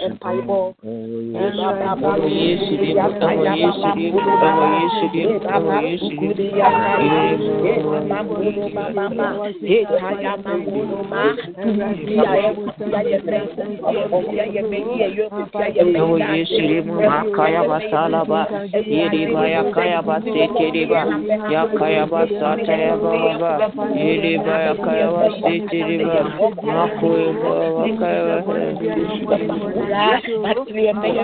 Empire efiri verse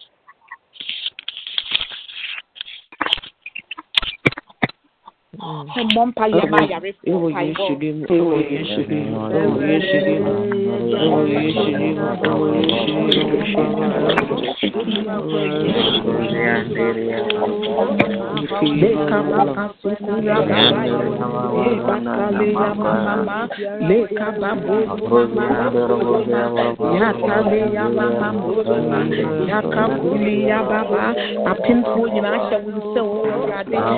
yɛ mma yi kwan bie kwan wɔn mu mission ni sɛ wɔn mu ko ɛkyɛ yɛ mma yɛ ni suade hunu ewurade ni wɔn mu ehyia ma yɛ yi su nka wɔn mu so nyi yɛ mma yi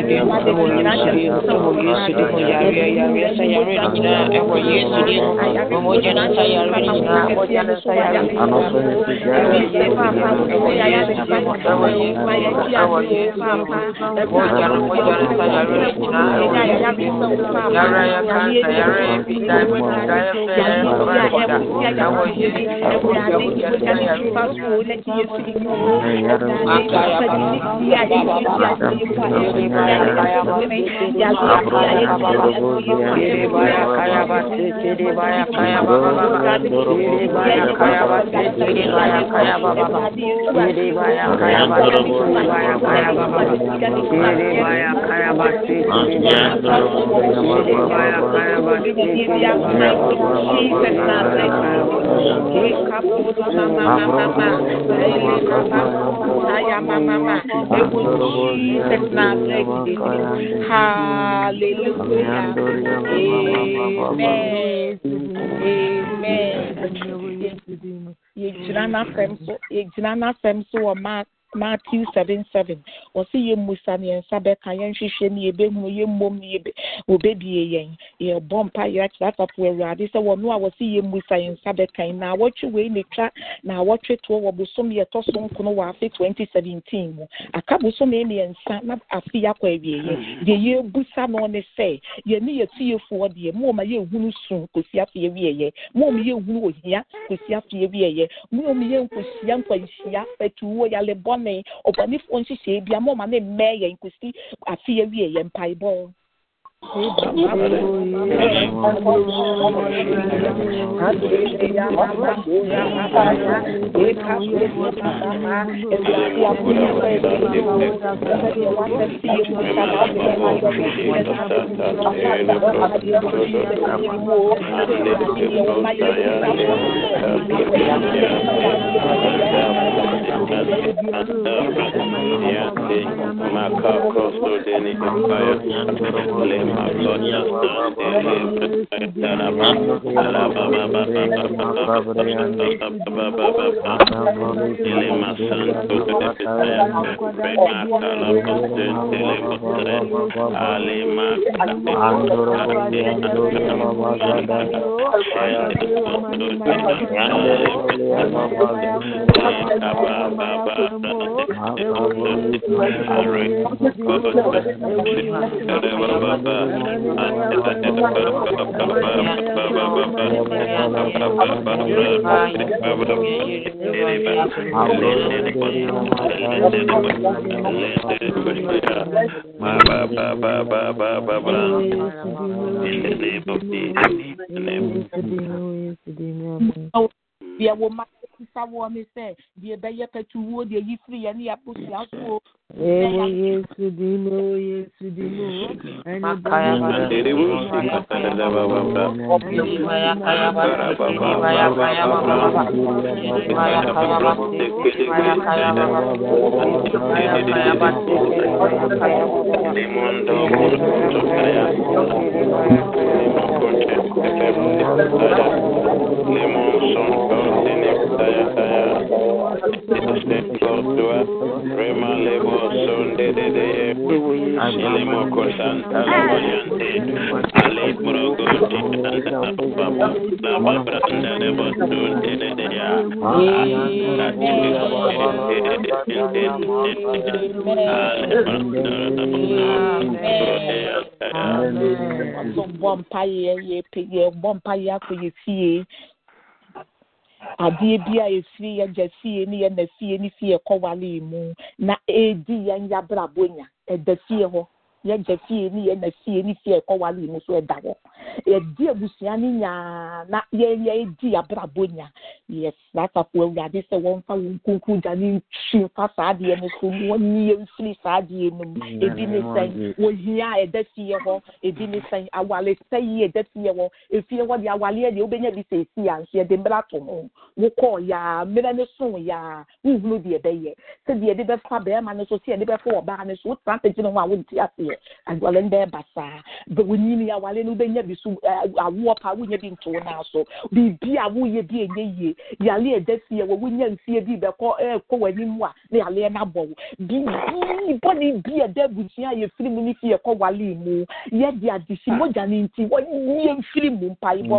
yɛ mma yɛ nyɛ ayefoɔ mpaebɔ. Makaya basalaba, yedi baya kaya basetiriba, ya kaya basata ya baba, yedi baya kaya basetiriba, makoya baba kaya amle yɛ pagya ayarefoɔ ayarefoɔ ne apemfoɔ apemfoɔ nyinaa ba asafo awurade anim yɛsra asafo awurade sɛ wɔnhyie ne ngo sra ne ngu yɛ so wɔnhyie na bambɔ no kɛseɛ no ngu yɛ so yɛde apemfoɔ nyinaa ɛnum agya no mu ayarefoɔ nyinaa wɔnfa na basa kɛseɛ ne ebei mmɔ mpa yɛ ma ayarefoɔ mpaebɔ apemfoɔ nyinaa Mama, mama, mama, it was Jesus, not Hallelujah. Amen. Amen. Yɛgyina n'afɛm so yɛgyina n'afɛm so wɔ Mark Matthew 7 7. Or see ye musa ni ensa beka yen shishe ni ebe mu ye mom ni ebe obedie yen. Ye bompa ye ati that up where radi se wonu a wo see ye musa ensa beka na awotwe we ni twa na awotwe to wo bosom ye to so nkono wa afi 2017 mu. Aka bosom e ni ensa na afi yakwa ewie ye. De ye busa no ne se ye ni ye tie fo de ye mo ma ye hunu sun kosi afi ewie ye. Mo ma ye hunu ohia kosi afi ewie ye. Mo ma ye nkosi ankwa bɔne ɔbɔnefoɔ nhyehyɛe bia mo ɔma ne mmɛɛ yɛn kosi afe yɛ Yati Makakos Lodeni Kapaya Lema Sonya Lema Santo Alema Alema mpaebɔ deɛ wo ma sa wɔ ne sɛ deɛ ɛbɛyɛ pɛtuwuo deɛ yi firi yɛ ne yɛabusua so Yesu dimo, Yesu dimo, bɔ mpaeɛ yɛpɛ yɛbɔ mpaeɛ akɔ yɛ fie adeɛ bi a ɛfiri yɛn gya fie ne yɛn na fie ne fie kɔwale yi mu. Na ɛredi yɛn yabrabɔ nya. Ɛda fie hɔ. Yɛn gya fie ne yɛn na fie ne fie kɔwale yi mu so ɛda hɔ yɛdi abusua ne nyaa na yɛn yabrabɔ nya. Yɛ asafo awurade sɛ wɔmfa wɔn kunkun gya ne ntwi mfa saa adeɛ no so wɔn nyi yɛn firi saa adeɛ no mu. Ebi ne sɛn wɔhia ɛda fie hɔ. Ebi ne sɛn awale sɛyi ɛda fie hɔ. Efie hɔ deɛ awaleɛ deɛ wobɛnya bi sɛ esi a nso yɛde mbra to ho. Wokɔɔ yaa mmerɛ ne so yaa wohunu deɛ ɛbɛyɛ sɛ deɛ yɛde bɛfa bɛrima no so sɛ yɛde bɛfa ɔbaa no so wotena sɛ gyina ho a aseɛ awale no bɛɛba saa. Bɛ wɔnyini awale no wobɛnya bi so awoɔ pa wonya bi nto wo naa so. Biribi a woyɛ bi ɛnyɛ yie yale ɛda fie wɔ wonya mfie bi bɛkɔ ɛɛkɔ w'anim a ne yaleɛ no abɔ wo. Biribi bɔne bi ɛda abusua a yɛfiri mu ne fie ɛkɔ wale mu. Yɛde adehyi mogya no nti wɔnyɛ mfiri mu mpaebɔ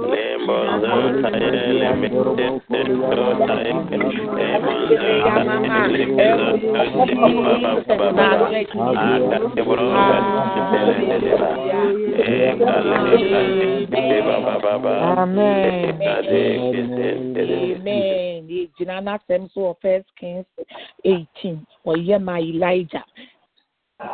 Gyina n'asɛm so wɔ First Kings eighteen ɔyɛ ma Elijah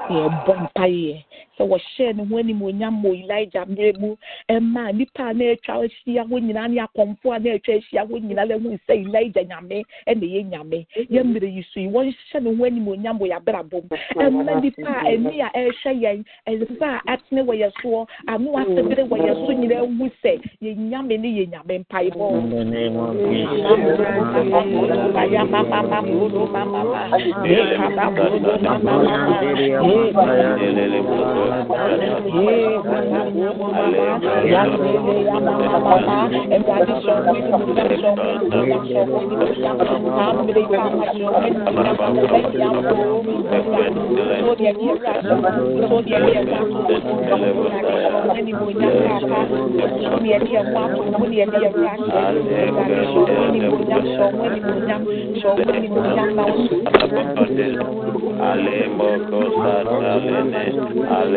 yɛbɔ mpaeɛ sɛ wɔhyɛɛ ne ho animonyam wɔ elija mmerɛ mu ɛma nnipa a na atwa ahyia hɔ nyinaa ne akɔmfo a na atwa ahyia hɔ nyinaa lɛhu sɛ elija nyame ɛna ɛyɛ nyame yɛ mmerɛ yi so yi wɔnhyɛ ne ho animonyam wɔ yɛabrabɔ mu ɛma nnipa a ani a ɛrehwɛ yɛn nsa a atene wɔ yɛ soɔ ano asebere wɔ yɛ so nyinaa hu sɛ yɛ nyame ne yɛ nyame mpaebɔ Ale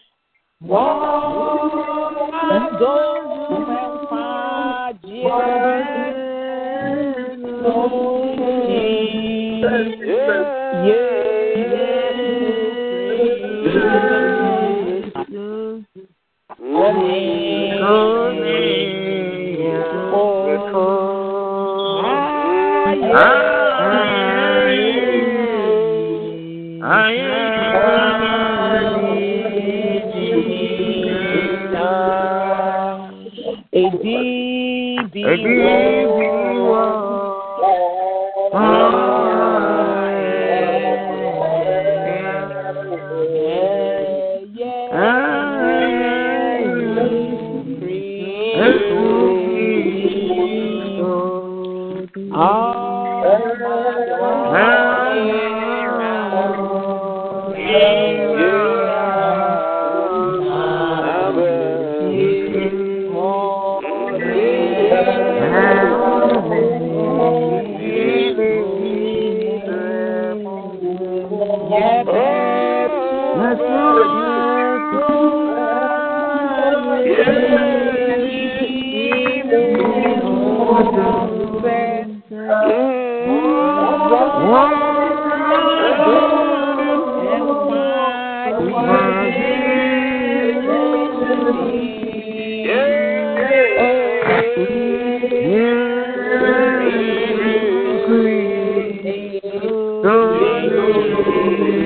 Sonda Koremo, Alemo Sokote, Alemo Sokote, Alemo Sokote, Alemo Sokote, Alemo Yebetuna yeyi mojo Joseph. Wando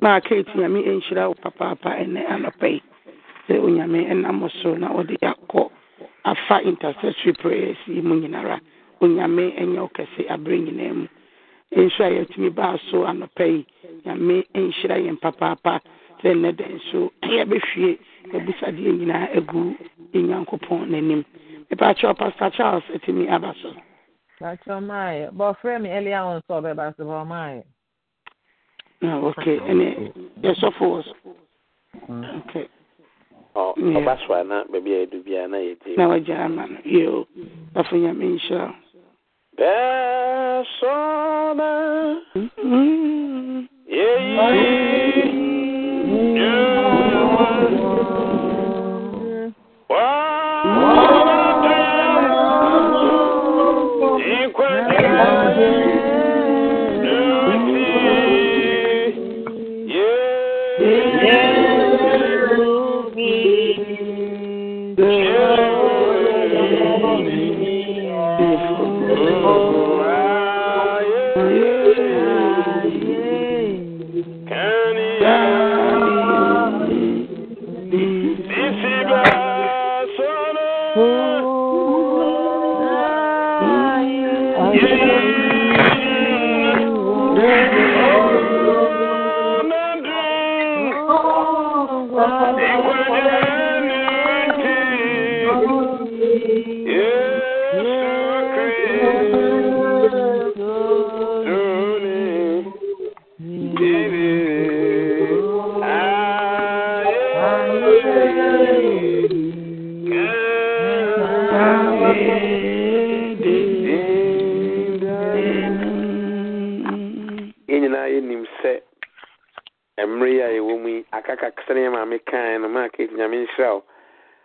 na kate nyame nhyira wo papaapa ɛnɛ anɔpa yi sɛ onyame ɛnam so na ɔde akɔ afa intercessory prayers yi mu nyinara onyame nyɛ ɔkɛse abere a yɛtumi baa so yi nyame nhyira yɛn papaapa. Sɛ nnɛ yɛbɛhwie nyinaa agu nyankopɔn n'anim. Pastor charles atumi aba so. Ah, ok, ẹni yẹ sọfọ. Ok. Ọ sọ àná bẹ̀bí ẹ̀dùn bíi àná yẹ dé. Na. There's Yeah, Yeah. Yeah. Yeah. amor. Yɛ maame kae no ma aka nyame nhyira wo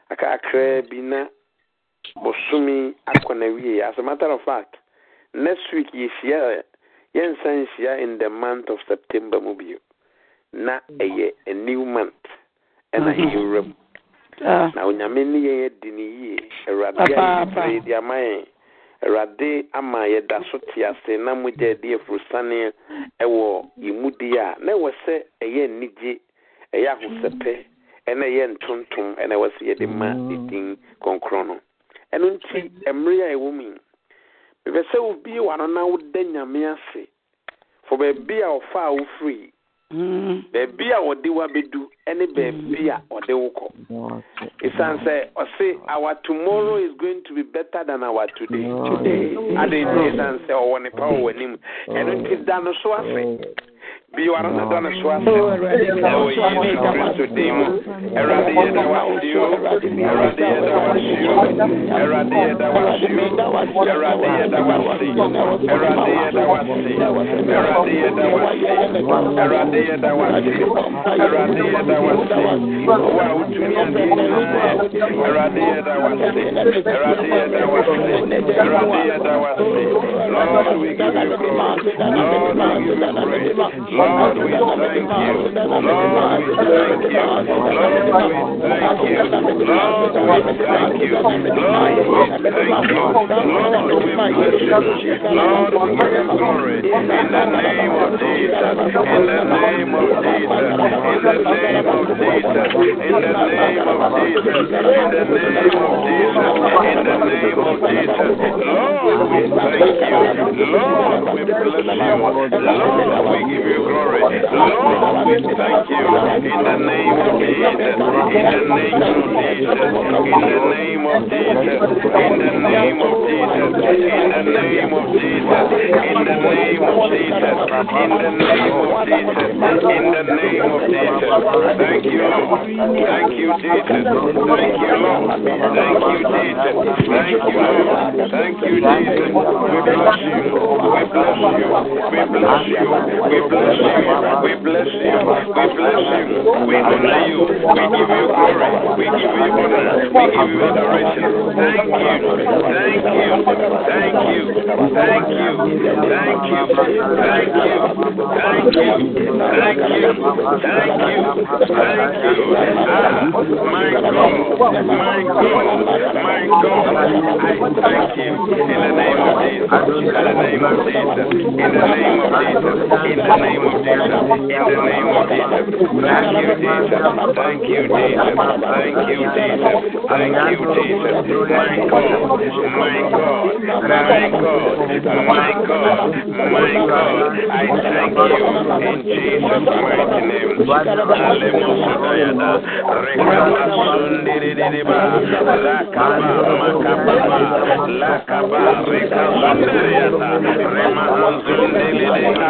aka kakra bi na bosome akɔ na wie. As a matter of fact next week yɛhyia yɛnsa nhyia in the month of september mu bio na ɛyɛ a new month ɛna yɛwura mu. Na onyame ne yɛn adi ne yie. Awurade de ama yɛn. Awurade ama yɛda so te ase na mogya adi afurusane ɛwɔ yɛn mu di a. Na ɛwɔ sɛ ɛyɛ anigye ɛyɛ ahosɛpɛ ɛna ɛyɛ ntontom ɛna ɛwɔ sɛ yɛde ma ne din kɔnkorɔn no ɛno nti mmerɛ a ɛwɔ mu yi bɛbɛ sɛ wano na woda nyame ase fo baabi a ɔfa a wofiri baabi a ɔde wa bɛdu ɛne baabi a ɔde wo kɔ ɛsiane sɛ ɔse our tomorrow is going to be better than our today. Ade nti ɛsiane sɛ ɔwɔ ne pa wɔ w'anim ɛno nti da no so ase biwara na da so ase ɛwɔ yesu kristo din mu awurade yɛda wasio awurade yɛda wasio awurade yɛda wasio awurade yɛda wase awurade yɛda wase awurade yɛda wase awurade yɛda wase awurade yɛda wase wo wotumi ade nyinaa awurade yɛda wase awurade yɛda wase awurade yɛda wase lord we give you glory lord we give you praise Lord, we thank you. Lord, we thank you. Lord, we thank you. Lord, we thank you. Lord, we thank you. Lord, we bless you. Lord, we give you glory. In the name of Jesus. In the name of Jesus. In the name of Jesus. In the name of Jesus. In the name of Jesus. In the name of Jesus. Lord, we thank you. Lord, we bless you. Lord, we give you glory. Lord, we thank you in the name of Jesus. In the name of Jesus. In the name of Jesus. In the name of Jesus. In the name of Jesus. In the name of Jesus. In the name of Jesus. In the name of Jesus. Thank you, Lord. Thank you, Jesus. Thank you, Lord. Thank you, Jesus. Thank you, Lord. Thank you, Jesus. We bless you. We bless you. We bless you. We bless you. We bless you. We bless you. We honor you. We give you glory. We give you honor. We give you adoration. Thank you. Thank you. Thank you. Thank you. Thank you. Thank you. Thank you. Thank you. Thank you. Thank you. Ah, my God. My God. My God. I thank you. In the name of Jesus. In the name of Jesus. In the name of Jesus. In the name of Jesus. In the name of Jesus. Thank you, Jesus. Thank you, Jesus. Thank you, Jesus. Thank you, Jesus. My God. My God. My God. My God. My God. I thank you in Jesus' mighty name. Alemusudayada. Rekabasundiridiba. Lakaba makababa. Lakaba rekasundiriata. Remahanzundilidika.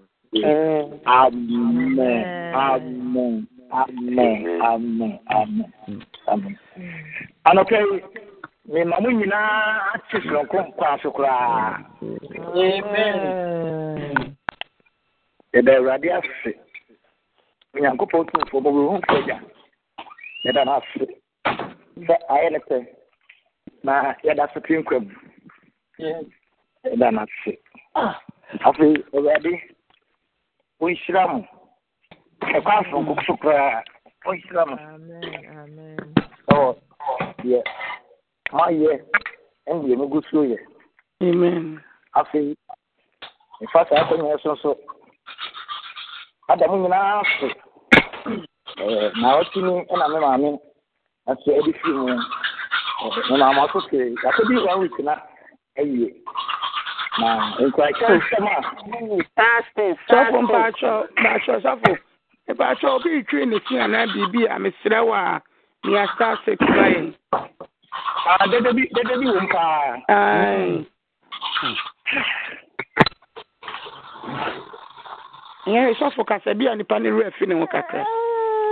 Amen. Amen. Amen. Amen. Amen. Amen. Anɔpɛ yi, mema mo nyinaa ate sononko nkwa so koraa. Amen. Yɛda Awurade ase. Onyankopɔn tumfoɔ bɔbɔhumfoɔ agya. Yɛda no ase. Sɛ ayɛ ne pɛ. Na yɛda so te nkwa mu. Yɛda no ase. Afei, Awurade, Uislamu. Kwafo kukusuka Uislamu. Amen. Amen. Oh, yeah. Ma ndiye mugusu. Amen. Afi ifasa yako ni yeso so. Adamu nyina afi. Eh, na otini ena me maame. Asi edisi. Na ma so ke. Wa wiki na. Eyi. Sɔfo mpatsɔ obi retwi ne si anaa biribi a mesrɛ wɔ a mea star six ma yɛn. aa dede bi dede bi wɔ mu paa. Nyɛ sɔfo kasa bi a nipa ne werɛ fi ne ho kakra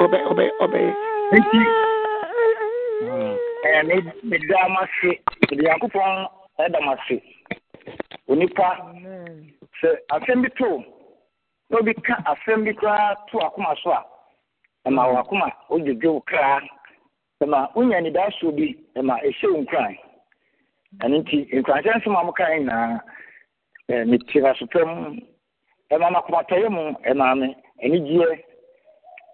ɔbɛ ɔbɛ ɔbɛyɛ. nti ɛɛ me meda mo ase mede nyankopɔn ɛda mo ase onipa sɛ asɛm bi to na obi ka asɛm bi koraa to akoma so a ɛma wɔ akoma odwodwo wo kraa ɛma wonya nidasoɔ bi ɛma ɛhyɛ wo nkuran. Ɛno nti nkuranhyɛ nsɛm a mokae nyinaa ɛɛ mete asopɛ mu ɛma makomatɔyɛ mu ɛma me anigyeɛ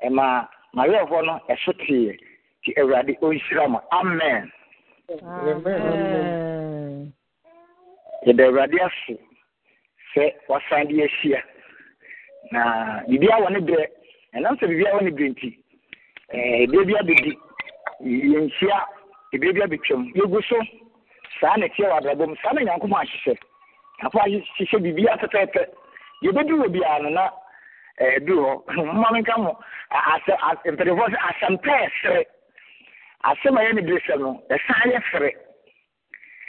ɛma mawerɛhoɔ no ɛso teeɛ. Nti awurade ɔnhyira mo. Amen. Yɛda awurade ase sɛ wasan de ahyia. Na biribiara wɔ ne berɛ ɛnam sɛ biribiara wɔ ne berɛ nti ɛberɛ bi abɛdi yɛnhyia ɛberɛ bi abɛtwam yɛgu so. Saa na ɛteɛ wɔ abrabɔ mu. Saa na nyankopɔn ahyehyɛ. Nyankopɔn ahyehyɛ biribiara pɛpɛɛpɛ yɛbɛdu wɔ biara no na ɛduru hɔ. Mma menka mo asɛ mpanimfoɔ sɛ asɛmpa yɛ serɛ asɛm a ɛyɛ ne bere sɛ no ɛsan yɛ fere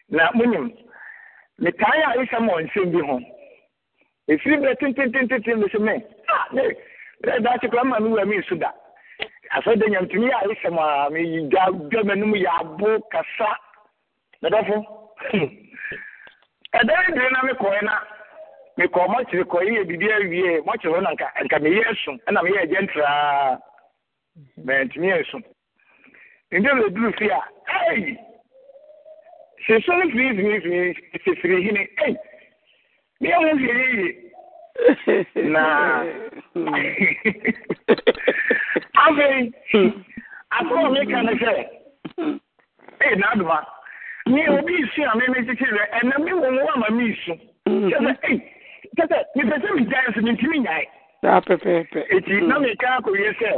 na monim metae a ɛsɛm wɔ nsɛm bi ho. Ɛfiri berɛ tentententen me sɛ me berɛ da kye kora ma me wura me nsu da. Afei da nyamtumi a ɛsɛm a dwa m'anim yɛ abo kasa. Medɔfo ɛda bere na mekɔɛ na mekɔ mɔkyere kɔ yɛ biribi awie. Mɔkyere hɔ na nka nka meyɛ asu ɛna meyɛ agye ntraa. Mɛntumi asu nti bɛduru fie a ei sesɔn firi firi firi firi hinɛ kai ne yɛ firi yi na. Afei asɔrɔ hmm. mi kan sɛ ee n'aduma ni obi su a mi titi rɛ ɛnɛ mi wɔ wɔn ama mi su. Kyerɛ ee kyerɛ mi pɛsɛ mi dan so hmm. mi ti mi nya ah, yi. eti na hmm. mi kan akɔ yie sɛ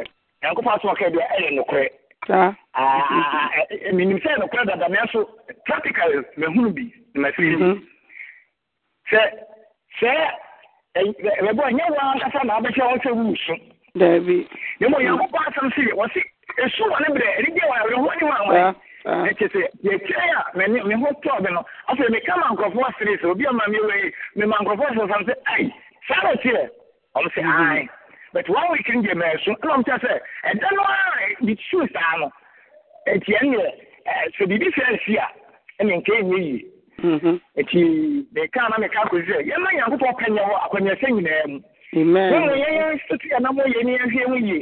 yankunpɔ asɔrɔ kɛ bi ɛyɛ nukurɛ. Menim sɛ nokorɛ dada nanso practical mahunu bi na mafiri bi. Sɛ sɛ ɛbɛbɔ ɛnyɛ wo ankasa na wobɛhyɛ wo sɛ woresu daabi. na mmom nyankopɔn asɛm se wɔse ɛsu wɔ ne berɛ ɛde gye wɔ awerɛhoɔ ne wa ama ɛkyɛ sɛ yɛkyerɛ a mene me ho tɔɔ me no afei meka ma nkurɔfoɔ asere sɛ obi ama me wei mema nkurɔfoɔ sɛ sam sɛ ai saa na teɛ ɔm sɛ ae but one week n jẹmẹ ẹsùn ẹnna ọmọ kyẹ sẹ ẹdá náà bi tù sáà no. Ẹtì ẹn yẹ ẹ sọ bìbí fẹẹ si a ẹnì nkẹ ẹnyẹ yìí ẹtì mẹka náà mẹka kò sẹ yẹn mẹ yàn kópọ pẹnyẹ hɔ akɔnyɛsɛ nyinaa mu wọn mu yẹn yẹn sọtì yẹn nàmó yẹn ni yẹn fi ẹmu yìí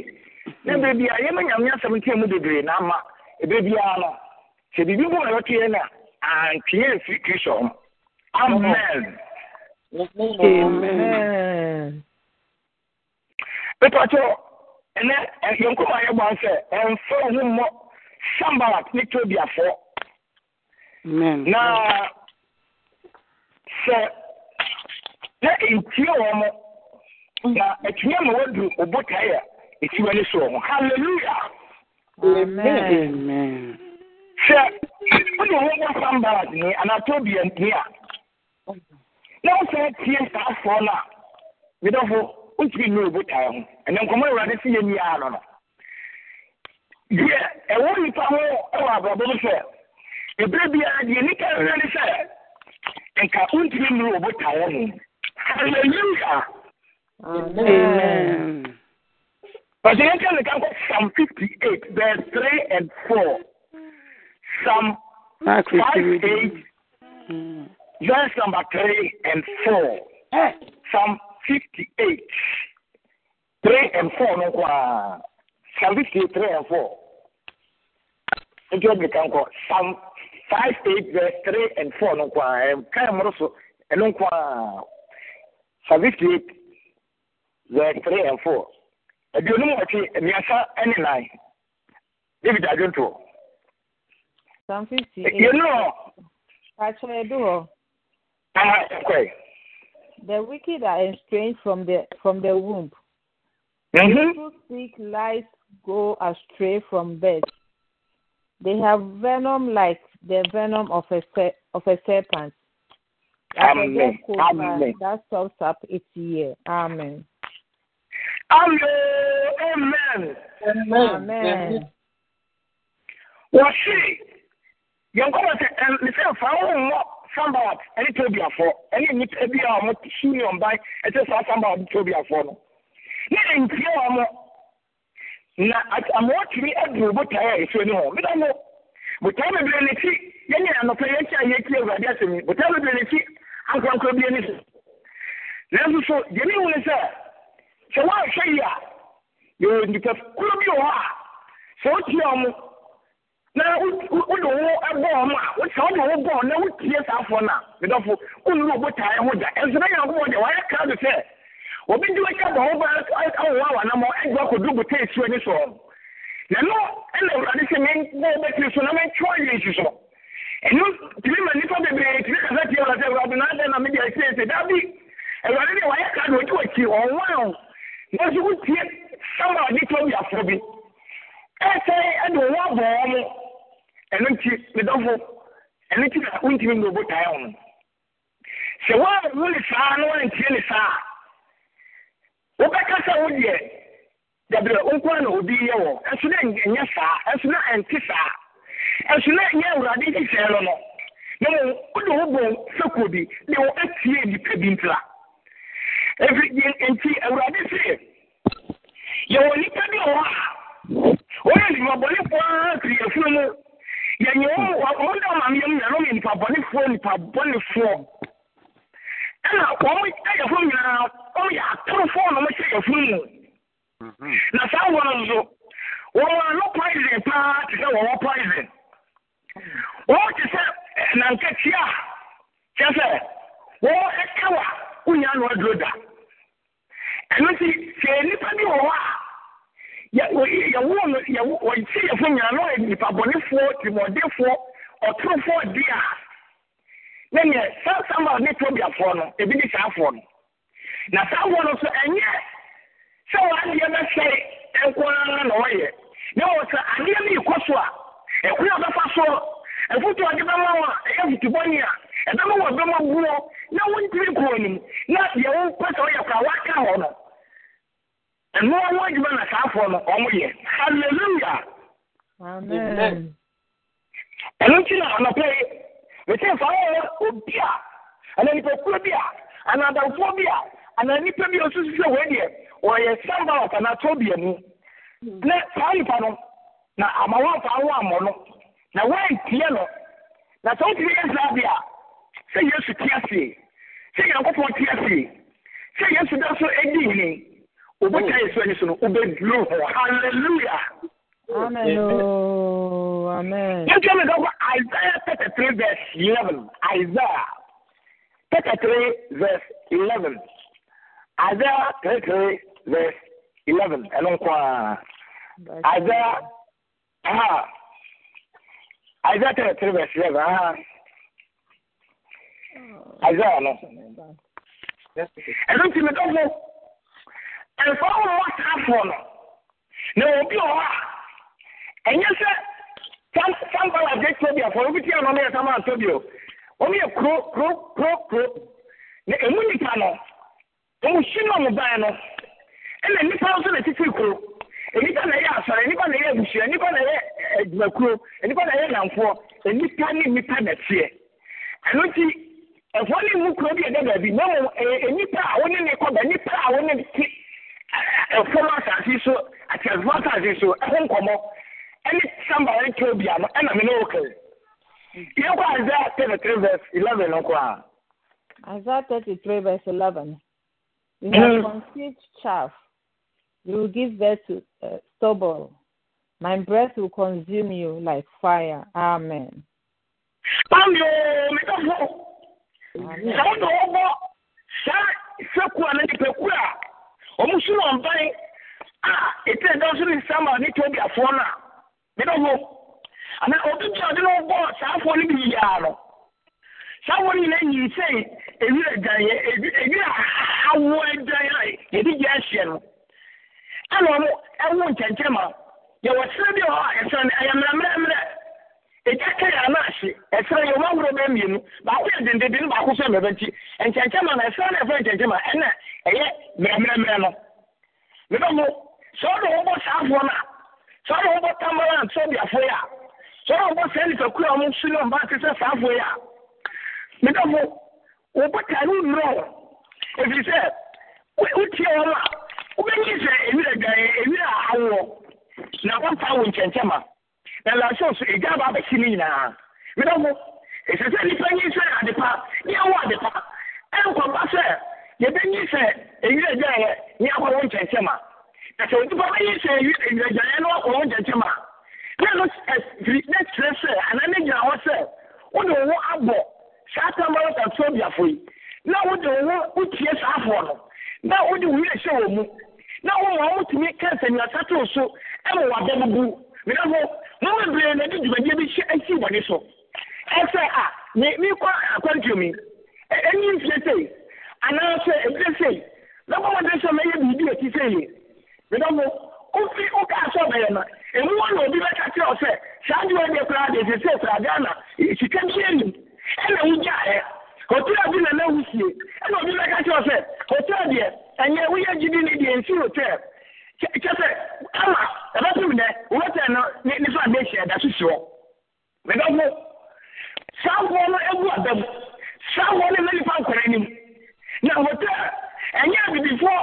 ní bèbí a yẹn mẹ yàn mí asẹm tiẹ mu bebree náà ma ebèbí a no. Sẹ bìbí bọ ẹwọ tiẹ na àntìyẹ fi kristu ọmọ amen. amen. amen mepatɔ ɛnɛ yɛnkɔm a yɛbɔ sɛ ɛmfa ho mmɔ sambalat ne tobiafoɔ na sɛ sɛ ntie wɔ mo na atumi ama woaduru obotae a esi w'ani soɔ ho hallelujah! Amen. sɛ wode wo bɔ sambarat ni anaa tobia ni a. Na wosan tie saafoɔ no a medɔfo wontumi nnu obotae ho ɛnɛ nkɔmmɔ awurade sɛ yɛ nniaa no no deɛ ɛwɔ nnipa ho ɛwɔ abrabɔ no sɛ ɛberɛ biara deɛ nika werɛ ne sɛ nka wontumi nnu obotae ho. But you can look at Psalm 58, verse 3 and 4. Psalm 5, 8, Mm. verse number 3 and 4. Psalm 58, 3 and 4. No, kwa. Psalm 58, 3 and 4. Into the can call Psalm 5, 8, verse 3 and 4. No, kwa. Kind of more so. And no, kwa. Psalm 58, verse 3 and 4. aduonum wɔtwe mmiɛnsa ne nan david adwontoɔ Psalm 58. yɛno hɔ Actually, do hɔ. aha kɔe The wicked are estranged from the from the womb. Mhm. Those who seek life go astray from birth. They have venom like the venom of a ser- of a serpent. Like Amen. dead Amen. That stops up its ear. Amen. Amen. Amen. Amen. wɔse yɛnkɔbɔ sɛ ɛm- ne sɛ fa wo mmɔ sambalat ɛne tobiafoɔ ɛne nnipa bi a ɔmo su ne ɔmban ɛsɛ saa sambalat ne tobiafoɔ no ne ɛntie wɔ mo na at- ama wɔtumi aduru botae a ɛsuo ne hɔ meda mo botae bebree ne ti yɛne anɔpɛ yɛnti a yɛtie awurade asɛm yi botae bebree ne ti ankorankora bia ne so nanso so deɛ ne hu ne sɛ sɛ woanhwɛ yi a yɛwɔ nnipa kuro bi wɔ hɔ a sɛ wotie ɔmo na wode wo bɔ ɔmo a wosɛ wode wo bɔ na wotie saafoɔ no a medɔfo wonnuru obotaeɛ ho gya. Ɛnso na nyankopɔn deɛ wayɛ kra do sɛ de wagya bɔ ho ba awowa wanammɔ agya akɔduru botaa asuo ani soɔ na no ɛna awurade sɛ membɔ wobɛtiri so na mentwerɛ yɛ nsi so. Ɛno tumi ma nnipa bebree tumi kasa tie awurade awurade na mede asie sɛ da bi awurade deɛ wayɛ kra do ɔgye wakyi ɔnwa wo nanso wotie sama ade tɔbiafoɔ bi. Ɛsɛe ɛde wo abɔ wɔ mo ɛno nti medɔfo ɛno nti na wontumi nya obotaeɛ ho no. Sɛ woanhu ne saa na woantie ne saa a wobɛka sɛ wo deɛ dabrɛ nkoa na obi yɛ wɔ. Ɛso na ɛnyɛ saa ɛso na ɛnte saa. Ɛso na ɛnyɛ awurade nhyehyɛe no no na mo wode wo bɔ sɛkuo bi de wo atie nnipa bi ntira ɛfiri nti awurade se yɛwɔ nnipa bi wɔ hɔ a wɔyɛ nnipabɔnefoɔ ara firi afunu mu yɛnyɛ wɔn da ɔmaame yɛm nyinaa wɔn yɛ nnipabɔnefoɔ nnipabɔnefoɔ ɛna wɔn ayɛ funu nyinaa wɔn yɛ atorofoɔ na wɔn hyɛ afunu mu. Na saa wɔn nso wɔn ano poison paa te sɛ wɔwɔ poison. Wɔn te sɛ nankakyia. Kyɛ sɛ wɔn ɛkawa wonya no aduro da. Ɛno nti sɛ nnipa bi wɔ hɔ a yɛwo no wɔkye yɛ fo nyina na ɔyɛ nipabɔnefoɔ tirimɔdefoɔ ɔtorofoɔ di a na neɛ saa ne tobiafoɔ no ebi di saafoɔ no. Na saafoɔ no so ɛnyɛ sɛ wɔadeɛ bɛsɛe nkoara na ɔyɛ. Na wɔ sɛ adeɛ no yɛkɔ so a ɛkwan a bɛfa so ɛfoto ɔde bɛma wo a ɛyɛ fotubɔne a ɛbɛma wɔ bɛma buo na wontiri kɔɔ nim na deɛ wopɛ sɛ woyɛ kora woaka hɔ no. Ɛno ɔwɔ adwuma na saafoɔ no ɔmo yɛ. Hallelujah! Amen. ɛno nti na anɔpɛ yi mesɛ fa wɔwɔ obi a anaa nipakuo bi a anaa adamfoɔ bi a anaa nipa bi a ɔsusu sɛ wei deɛ wɔyɛ sambalat anaa tobiani na saa nipa no na ama wɔamfa ho ammɔ no na woantie no. Na sɛ wotumi yɛ saa bi a sɛ yesu te aseɛ sɛ nyankopɔn te aseɛ sɛ yesu da so adi hene wobɛta yesu ani so no wobɛduru hɔ halleluya Amen. Oh, amen. yɛntwa me dɔkɔ isaiah 33 verse 11 isaiah 33 verse 11 isaiah 33 verse 11 ɛno nko a isaiah aha. Isaiah 33 verse 11 aha. Isaiah no. Ɛno nti me ɛmfa wo mmɔ saafoɔ no na obi wɔ hɔ a ɛnyɛ sɛ sampala de tobiafoɔ obi tia no ɔno yɛ sama antobio ɔmo yɛ kuro kuro kuro kuro na emu nipa no ɔmo si na ɔmo ban no ɛna nipa nso na titi kuro nipa na ɛyɛ asɔre nipa na ɛyɛ abusua nipa na ɛyɛ adwumakuro nipa na ɛyɛ namfoɔ nipa ne nipa na teɛ ɛno ti ɛfoɔ ne kuro bi ɛda baabi na mo ɛyɛ nipa a wɔne ne kɔba nipa a wɔne ti ɛfɔm asase so atɛfo asase so ɛho nkɔmɔ ɛne samba wɔne kɛ obi ano ɛna me ne wɔ kɛw yɛn kɔ isaiah thirty three verse eleven no kɔ a. Isaiah 33, verse 11. You have conceived chaff, you will give birth to uh, stubble. My breath will consume you like fire. Amen. Báwo mi ka fọ? Sáwọn tó wọ́n bọ́ sáà ɔmo so na ɔmban a ɛtiri ɛdɔm so ne nsam a ne tobiafoɔ no a ne dɔm hɔ anaa obi bi a ɔde no bɔɔ saafoɔ no bi yiaa ewira gyaeɛ ewira awoɔ gyaeɛ a yɛde no. Ɛna ɔmo ɛwo nkyɛnkyɛn ma. Yɛwɔ serɛ bi wɔ hɔ a yɛsɛ no ɛyɛ mmerɛmmerɛmmerɛ ɛkyɛkyɛ yɛ anaahye ɛsrɛ yɛ ɔma ahorow bɛyɛ ma baako yɛ dendenden ne baako so yɛ mmerɛbɛ nti nkyɛnkyɛma no ɛsrɛ no ɛfrɛ nkyɛnkyɛma ɛna ɛyɛ mmerɛmmerɛmmerɛ no. Mebɛ mo sɛ wode wobɔ saafoɔ no a sɛ wode wobɔ tamaran sɛbiafoɔ yi a sɛ wode wobɔ saa nipakuo a ɔmo so ne ɔmba te sɛ saafoɔ yi a mebɛ mo wobɔtaa ne wommerɛ hɔ ɛfiri sɛ wotie wɔn a wobɛnyi sɛ ɛwira dwaeɛ ɛwira awoɔ na wɔmpa wo nkyɛnkyɛma ɛlɛnso so egya aba abɛsi ne nyinaa mena mo esi sɛ nipa nyi sɛ adepa nea wɔ adepa ɛnkɔba sɛ yɛbɛnyi sɛ ewia gya yɛ nea akɔwɔ nkyɛnkyɛn a na sɛ nipa bɛnyi sɛ ewia gya yɛ nea akɔwɔ nkyɛnkyɛn a na no ɛfiri ne kyerɛ sɛ anaa ne gyina hɔ sɛ wode wo ho abɔ saa tamara tatuobiafo yi na wode wo ho wotie saa afoɔ no na wode wo werɛ hyɛ wɔ mu na wɔn a wɔtumi kɛnsɛnniasa to so ɛwɔ wabɛbubu nanso mo bebree na ɛde dwumadie bi hyɛ asi wɔ ne so. Ɛsɛ a me me kɔ akwantuo mi. Ɛni nfie sei. Anaasɛ ebire sei. Na mo de sɛ mɛyɛ biribi esi sei yɛ nanso ofi oka asɔ bɛyɛ na emu wɔn na obi bɛka kyerɛ ɔsɛ saa deɛ ɔyɛ koraa de sese sra ghana e, sika bi ɛnim ɛna ewu ɛ. Hotel bi na n'ahusie ɛna obi bɛka kyerɛ ɔsɛ hotel deɛ ɛnyɛ woyɛ gidi ne deɛ nsi hotel. kyɛ sɛ ama ɛbɛtum dɛ wɔtɛn no ne ne fa de hyɛ da sisi hɔ mɛdɔfo saa nkɔɔ no egu abɛm saa nkɔɔ no mɛnipa nkɔɔ na wɔtɛn ɛnyɛ abibifoɔ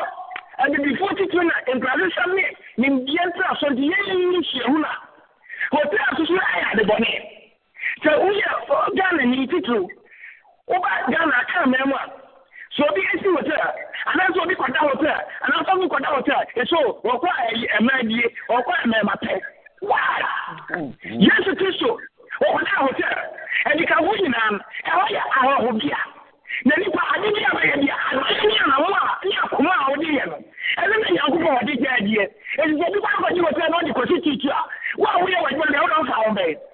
abibifoɔ titun na nkuraase sam ne ne mbie ntira so nti yɛn yi yi hyia hu na. Wɔtɛn soso ayɛ adebɔne sɛ woyɛ titun woba ghana kaa a. sɛ obi esi hotel anaasɛ obi kɔda hotel anaasɛ obi kɔda hotel ɛso wɔkɔ ɛyi ɛmɛɛdie wɔkɔ ɛmɛɛmatɛ waa yesu kristo wɔkɔda hotel ɛdikafo nyinaa no yɛ ahɔhobea na nipa ade bi a bɛyɛ bi a ade ne anamo a ne akoma a wɔde yɛ no ɛne na nyankopɔn wɔde gya adie ɛti sɛ obi kɔ akɔgye hotel na ɔde kɔsi titi a. Wo a woyɛ w'adwuma deɛ wodɔ mfa wo bɛyɛ ɛnyɛ sɛ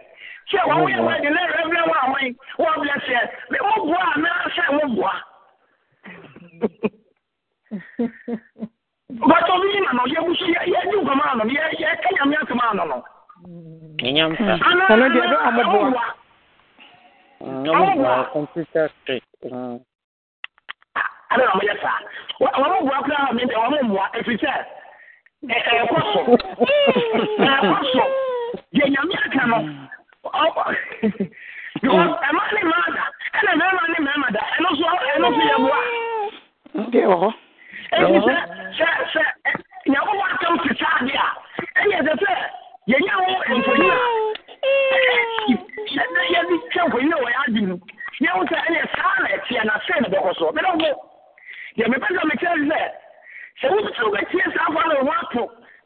sɛ wɔn yɛ de ne rɛbrɛ wɔn a wɔn wɔn bilɛ sɛ mo boa anaasɛ mo boa. bàtà obi yìí nànà yẹ busu yẹ yẹ di nkɔmɔ ànọ yẹ yẹ kẹnyà mi àtúmọ̀ ànọ nọ. Nyamsa. Ɛno deɛ ɛbɛ ɔmo boa. Ɔmo boa computer street. Ada na ɔmo yɛ saa. Wɔn boa kura mi wɔn mua efi sɛ ɛkɔ so ɛkɔ so yɛ nyame aka no because ɛma ne mmaa da ɛna mmarima ne mmarima da ɛno so ɛno so yɛ boa. Deɛ wɔ hɔ. Ebi sɛ sɛ sɛ nyankopɔn atam te saa adeɛ a. Ɛyɛ sɛ sɛ yɛnya wo mfonyin a. Yɛde twɛ mfonyin a wɔyɛ adi mu yɛhu sɛ ɛyɛ saa na ɛteɛ na sɛ na bɛkɔ so. Mɛdɛ mo deɛ mepɛ sɛ mekyerɛ sɛ sɛ wobɛtɛ wobɛtie saa fa no ho ato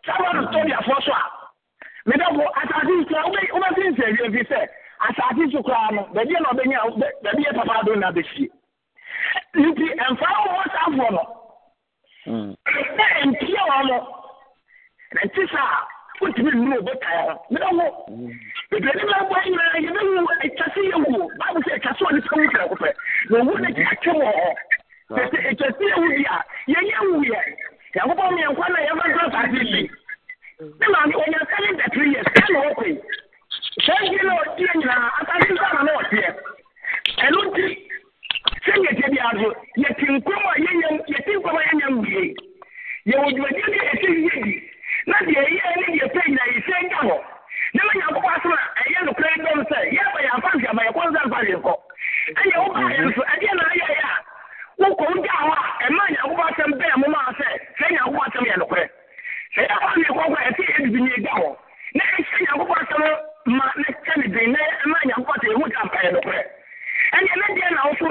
saa fa no tɔ deafoɔ so a mɛdɛ mo asase yi sɛ wobɛsi nsɛ wie fi sɛ asase so koraa no baabi na ɔbɛnya baabi yɛ papa ado na abɛhyie nti ɛmfa wɔ saafoɔ no na ɛmpie wɔ no nti saa wotumi nnuro botaeɛ ho. Medɛ ho bebree ne bɛbɔ nyinaa yɛbɛwu atwa sɛ yɛwuo bible sɛ atwa sɛ ɔne sɛ wu prɛko pɛ na owu no kyakye wɔ hɔ sɛ atwa sɛ yɛwu bi a yɛnyɛ wuyɛ nyankopɔn meɛnkwa na yɛbɛdɔ asase bi Nna when you're telling the three years, come open. Send you know, dear, I can't see that I'm not here. And a thing. Not the year, and you're paying, and you say, come on. Never your customer, and you're the plain don't say, yeah, but your family, my constant value. Sɛ ɛhɔ ne kɔkɔ ɛsɛ yɛbibi ne ɛgya hɔ na ɛhyɛ nyankopɔn asɛm ma na kyɛ ne den na ɛma nyankopɔn sɛ ɛhu tampa yɛ nokorɛ ɛneɛ na deɛ na wo so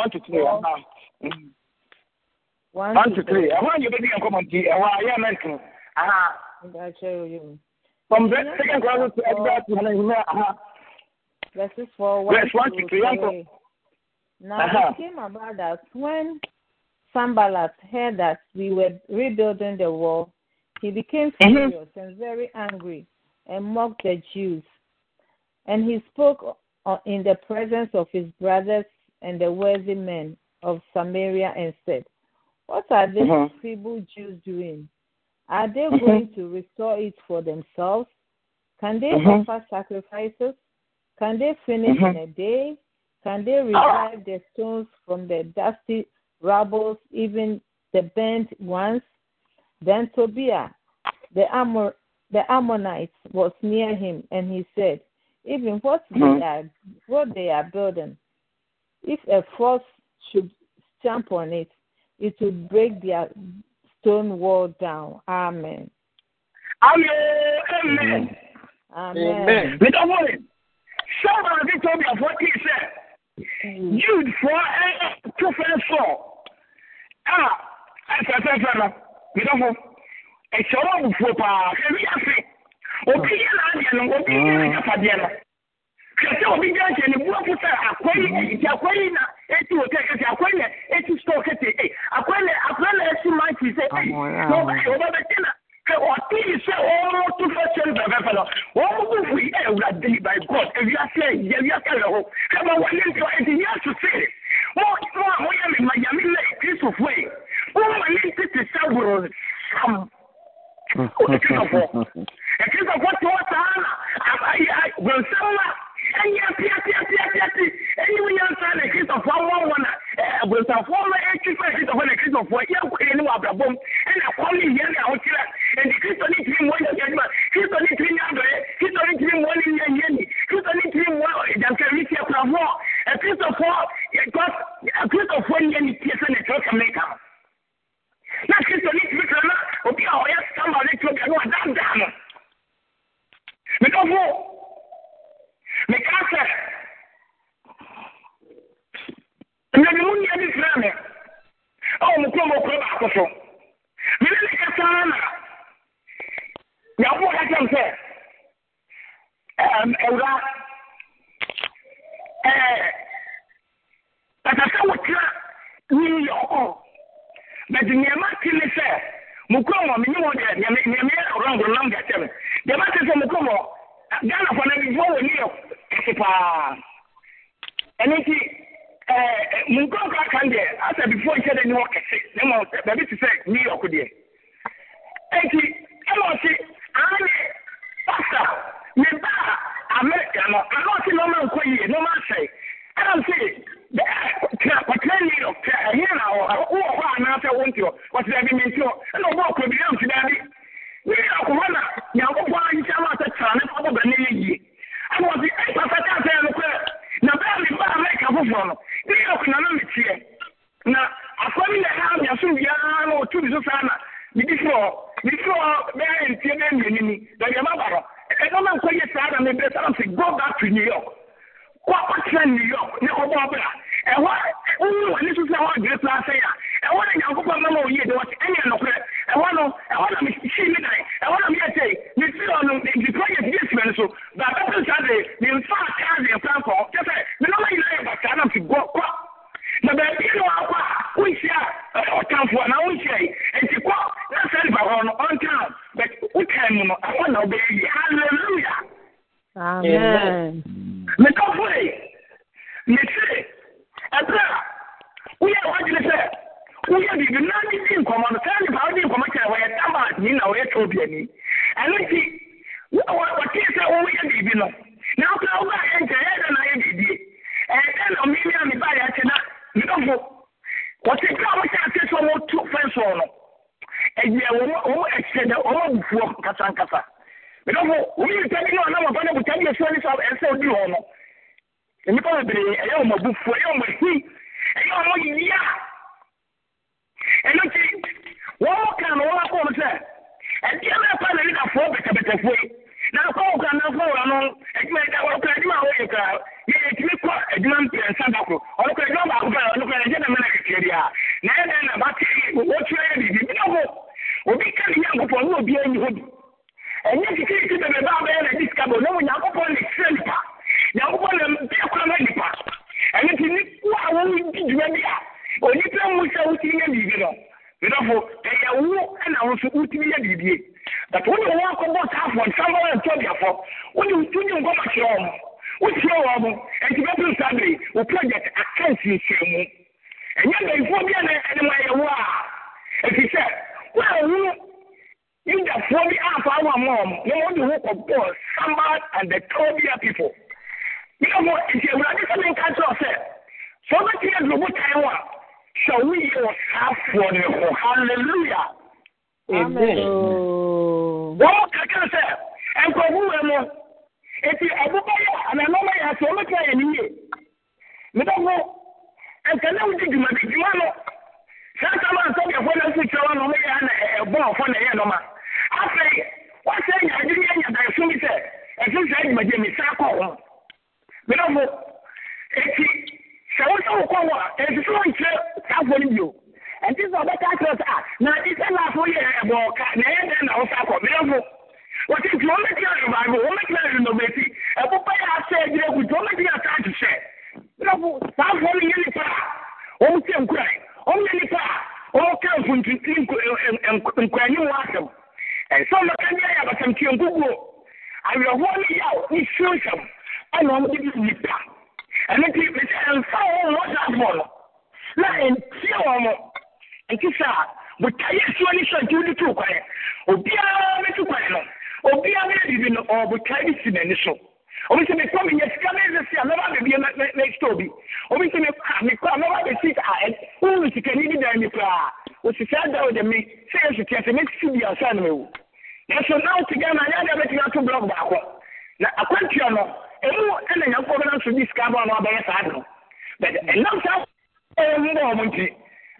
one to three ɛha one, to three. ɛhɔ na yɛbɛdi nkɔmɔ nti ɛwɔ a yɛ mɛntin aha from the second chronicle to exodus to nehemiah aha Verses 4, 1 Verse one to three, one to- three. Now Uh-huh. it came about that when Sanballat heard that we were rebuilding the wall, he became Mhm. furious and very angry and mocked the Jews. And he spoke uh, in the presence of his brothers and the worthy men of Samaria and said, What are these Mhm. feeble Jews doing? Are they Mhm. going to restore it for themselves? Can they Mhm. offer sacrifices? Can they finish in a day? Can they revive the stones from the dusty rubble, even the bent ones? Then Tobiah, the Ammon, the Ammonites, was near him, and he said, "Even what they are, what they are building, if a force should stamp on it, it would break their stone wall down." Amen. amen amen. Amen. Mr. Warren, someone has told me of what he said. Jude for a two friends for. Ah, I said, I said, Mr. Warren, a show of four power, heavy affair. Obi yɛ n'adeɛ no, obi yɛ kɛse obi gyina nkyɛn ne buafu sɛ akɔyi nti akɔyi na eti hotel kɛse akɔyi na eti store kɛse e akɔyi na akɔyi na esi manti sɛ e na ɔba ɔba bɛ ti na kɛ ɔti yi sɛ ɔmo tu fɛ sɛri fɛfɛɛfɛ la ɔmo bu fu yi ɛ by god ewia sɛ yɛ wia sɛ lɛ hɔ kɛ ma wale ntɔ eti yɛ asuse mo mo a mo yɛ mi ma yami lɛ kristofu yi eh, mo ma ne ti ti sɛ wuro sam o ti kristofu ɛ eh, kristofu ti wɔ saa na a a yi a gbɛnsɛn la ɛyɛ piapiapiapiapi ɛyi mu nyansa na kristofo awɔwɔ na aburusafoɔ no atwi fɛ kristofo na kristofo yɛkɔ yɛ ne wɔ abrabɔ mu ɛna kɔm ne yɛ ne ahokyerɛ nti kristo ne tiri mu ɔnyɛ gyadima kristo ne tiri nyɛ adɔyɛ kristo ne tiri mu ɔne nyɛ nyɛ ni kristo ne tiri mu gyankari tiɛ kurafoɔ kristofo kristofo nyɛ ne tiɛ sɛ ne kyerɛ kɛmɛ kan na kristo ne tiri kyerɛ na obi a ɔyɛ samba ne kyerɛ bi a ne wa daadaa no medɔfo meka sɛ mmemme mu nnia bi fira me ɛwɔ mo kurom okuro baako so mene ne kasaa na nyaboɔ ka kyɛm sɛ awura ɛsɛ sɛ wotena new york bɛde nneɛma te ne sɛ mo kurom hɔ menye wɔ deɛ nneɛma yɛ ɔrɔngo nam deɛ kyɛm deɛ mate sɛ mo kurom hɔ ghanafoɔ no bifoɔ wɔ new york kɛse paa ɛno nti mu nkɔnkɔ aka deɛ asɛ before nhyɛ dɛ ne wɔ kɛse ne ma baabi te sɛ new york deɛ enti ɛna ɔse ane pasta me ba america no ana ɔse nɔɔma nkɔ yie nɔɔma asɛe ɛna se tena kɔtena new york tɛ ɛhe na wowɔ hɔ anaasɛ wo nti hɔ wɔte daabi menti hɔ ɛna ɔbɔ ɔkɔ bi nam se daabi new york hɔ na nyankopɔn ahyɛ ma sɛ tra ne fa bɔbɛ ne yɛ yie ɛna ɔde ɛpapa kaasa yɛ na bɛɛ mi ba amɛrika foforɔ no ne yɛ ɔkuna na mi tiɛ na afɔmi na ɛha mi aso biara na ɔtu mi so saa na mi di fɔ mi di fɔ bɛɛ ntiɛ bɛɛ mmienu na yɛ ma ba no ɛna saa na mi saa na mi go back to new york. Kɔ akɔkyerɛ new york ne ɔbɔ ɔbɛra ɛhɔ wuli wɔ ne soso ɛhɔ adwere saa sɛ yɛ ɛhɔ na nyankopɔn mɛma oyie de wɔte ɛwɔ no ɛwɔ na mi si mi dan ɛwɔ na mi yɛ tɛ mi si wɔ no di project bi esi mɛni so baako ti sa de mi nfa kaa de nfa nkɔ kyɛsɛ mi nɔɔma nyinaa yɛ basaa na fi gbɔ kɔ na baabi yɛ wɔ akɔ a wonhyia ɔtanfo a na wonhyia yi eti kɔ na sɛ nipa hɔ no ɔntan but wotan mu no ɛwɔ na ɔbɛyɛ yi hallelujah. amen. mɛtɔfo yi mɛ se ɛbɛrɛ woyɛ wɔn adwene sɛ. Woyɛ biribi na ne di nkɔmmɔ no saa nipa wode nkɔmmɔ kyerɛ wɔyɛ tabatni na wɔyɛ tɔbiani ɛno nti wɔtee sɛ woyɛ biribi no na wokora wobaayɛ nkyɛ yɛ dɛ na ayɛ biribie ɛdɛ na mimi a mebaayɛ akye na medɔfo wɔte berɛ a wɔhyɛ ase sɛ wɔtu fɛnsoɔ no ɛyɛ wɔn ɛhyɛ dɛ wɔn abufuo nkasankasa medɔfo wɔn yi nipa bi no anam ɔba no buta bi ne sɛ ɛsɛ odi hɔ no nnipa bebree ɛyɛ wɔn abufuo ɛyɛ wɔn ahi ɛyɛ wɔn yiyia ɛno nti wɔn ka no wɔn akɔ wɔn sɛ ɛdeɛ ɛfa na nidafoɔ bɛtɛbɛtɛfoɔ yi na akɔ wɔn kan wɔn no kora ɛdwuma a wɔyɛ kora yɛ yɛtumi kɔ ɛdwuma mprɛnsa da koro ɛdwuma baako pɛ ɔno ɛgye na mɛna kɛkɛ bi a na dɛn na bate wɔtua yɛ biribi bi dɔfo obi ka ne nyankopɔn ne obi anyi hɔ bi ɛnyɛ kikiriki bɛbɛ bɛyɛ na disika bɔ na mo nyankopɔn ne kyerɛ nipa nyankopɔn na bɛɛ kora ma nipa ɛno nti nipa a wɔn di dwuma bi a onipa mu sɛ wotumi yɛ biribi no medɔfo ɛyɛ wo ɛna wo nso wotumi yɛ biribie but wode wo akɔbɔ saafoɔ nsamfa wɔ ntɔbiafo wode wotumi nkɔma kyerɛ wɔ mo wɔ mo ɛnti bɛpem saa bere wo project aka nsinhyia mu ɛnyɛ bɛyifoɔ bi a na ɛde ma yɛ wo a ɛfiri sɛ wo a wo yudafoɔ bi amfa awa ma ɔmo na wɔde wo kɔbɔɔ samba and the tobia people. Medɔfo nti awurade sɛ menka kyerɛ sɛ sɛ wobɛtumi aduro botan wo a Shall we all sɛ woyɛ ɔsaafoɔ ne ho halleluya wɔn kakra sɛ nkurɔfoɔ wɔ mu eti ɛbobɔyɛ ananɔma yɛ ase ɔmɛtɛ yɛ ne yie medɔfo nkane wogye dwumadi dwuma no saa sɛm a nsɛdeɛfoɔ no nso kyerɛ no ɔmɛyɛ na ɛbɔ ɔfɔ na ɛyɛ nɔma afei wasɛ nyaade ne anya daeso mi sɛ ɛsɛ saa dwumadi mi saa kɔ ho medɔfo eti sɛ wosɛ wo kɔwɔ ɛnsusu wo nkyerɛ saafoɔ no bio. Ɛnti sɛ ɔbɛka kyerɛ sɛ a na ade sɛ laafo yɛ ɛbɔɔka na ɛyɛ dɛn na wosa kɔ? Merɛfo wɔte nti wɔmɛgyina revival wɔmɛgyina renovati ɛbobɛ yɛ asɛ agyina agu nti wɔmɛgyina asa ahyehyɛ. Merɛfo saafoɔ no nyɛ nipa a wɔmkyɛ nkurae. Ɔmnyɛ nipa a ɔmɔka mfuntunti nkwanim wɔ asɛm. Ɛsɛ ɔmɛka ne ayɛ abasamtiɛ nkoguo awerɛhoɔ no yaw ne suo nsɛm ɛna ɔmde bi nipa ɛno nti mesɛ ɛmfa wɔn wɔ saafoɔ no. Na ɛntie wɔn mo. Nti sɛ a botaeɛ suo ne sɛ nti wode too kwan obiara bɛtu kwan no. Obiara bɛyɛ bibi no ɔwɔ botae bi si n'ani so. Obi sɛ mekɔ menyɛ sika na ɛsɛ si a mɛba bɛbie mɛsitɔ obi obi sɛ mekɔ a mɛba bɛsi a wowu sikani bi dan mi koraa. Osisa da o dɛ me sɛ yɛ sotia sɛ mɛsisi bi ansa na mawu nanso na wote ghana anyɛ deɛ bɛtumi ato blɔk baako. Na akwantua no ɛmu ɛna nyankopɔn bɛna nso di sika bɔ no abɛyɛ saa de no but ɛnam saa ɛyɛ mu bɔ ɔmo nti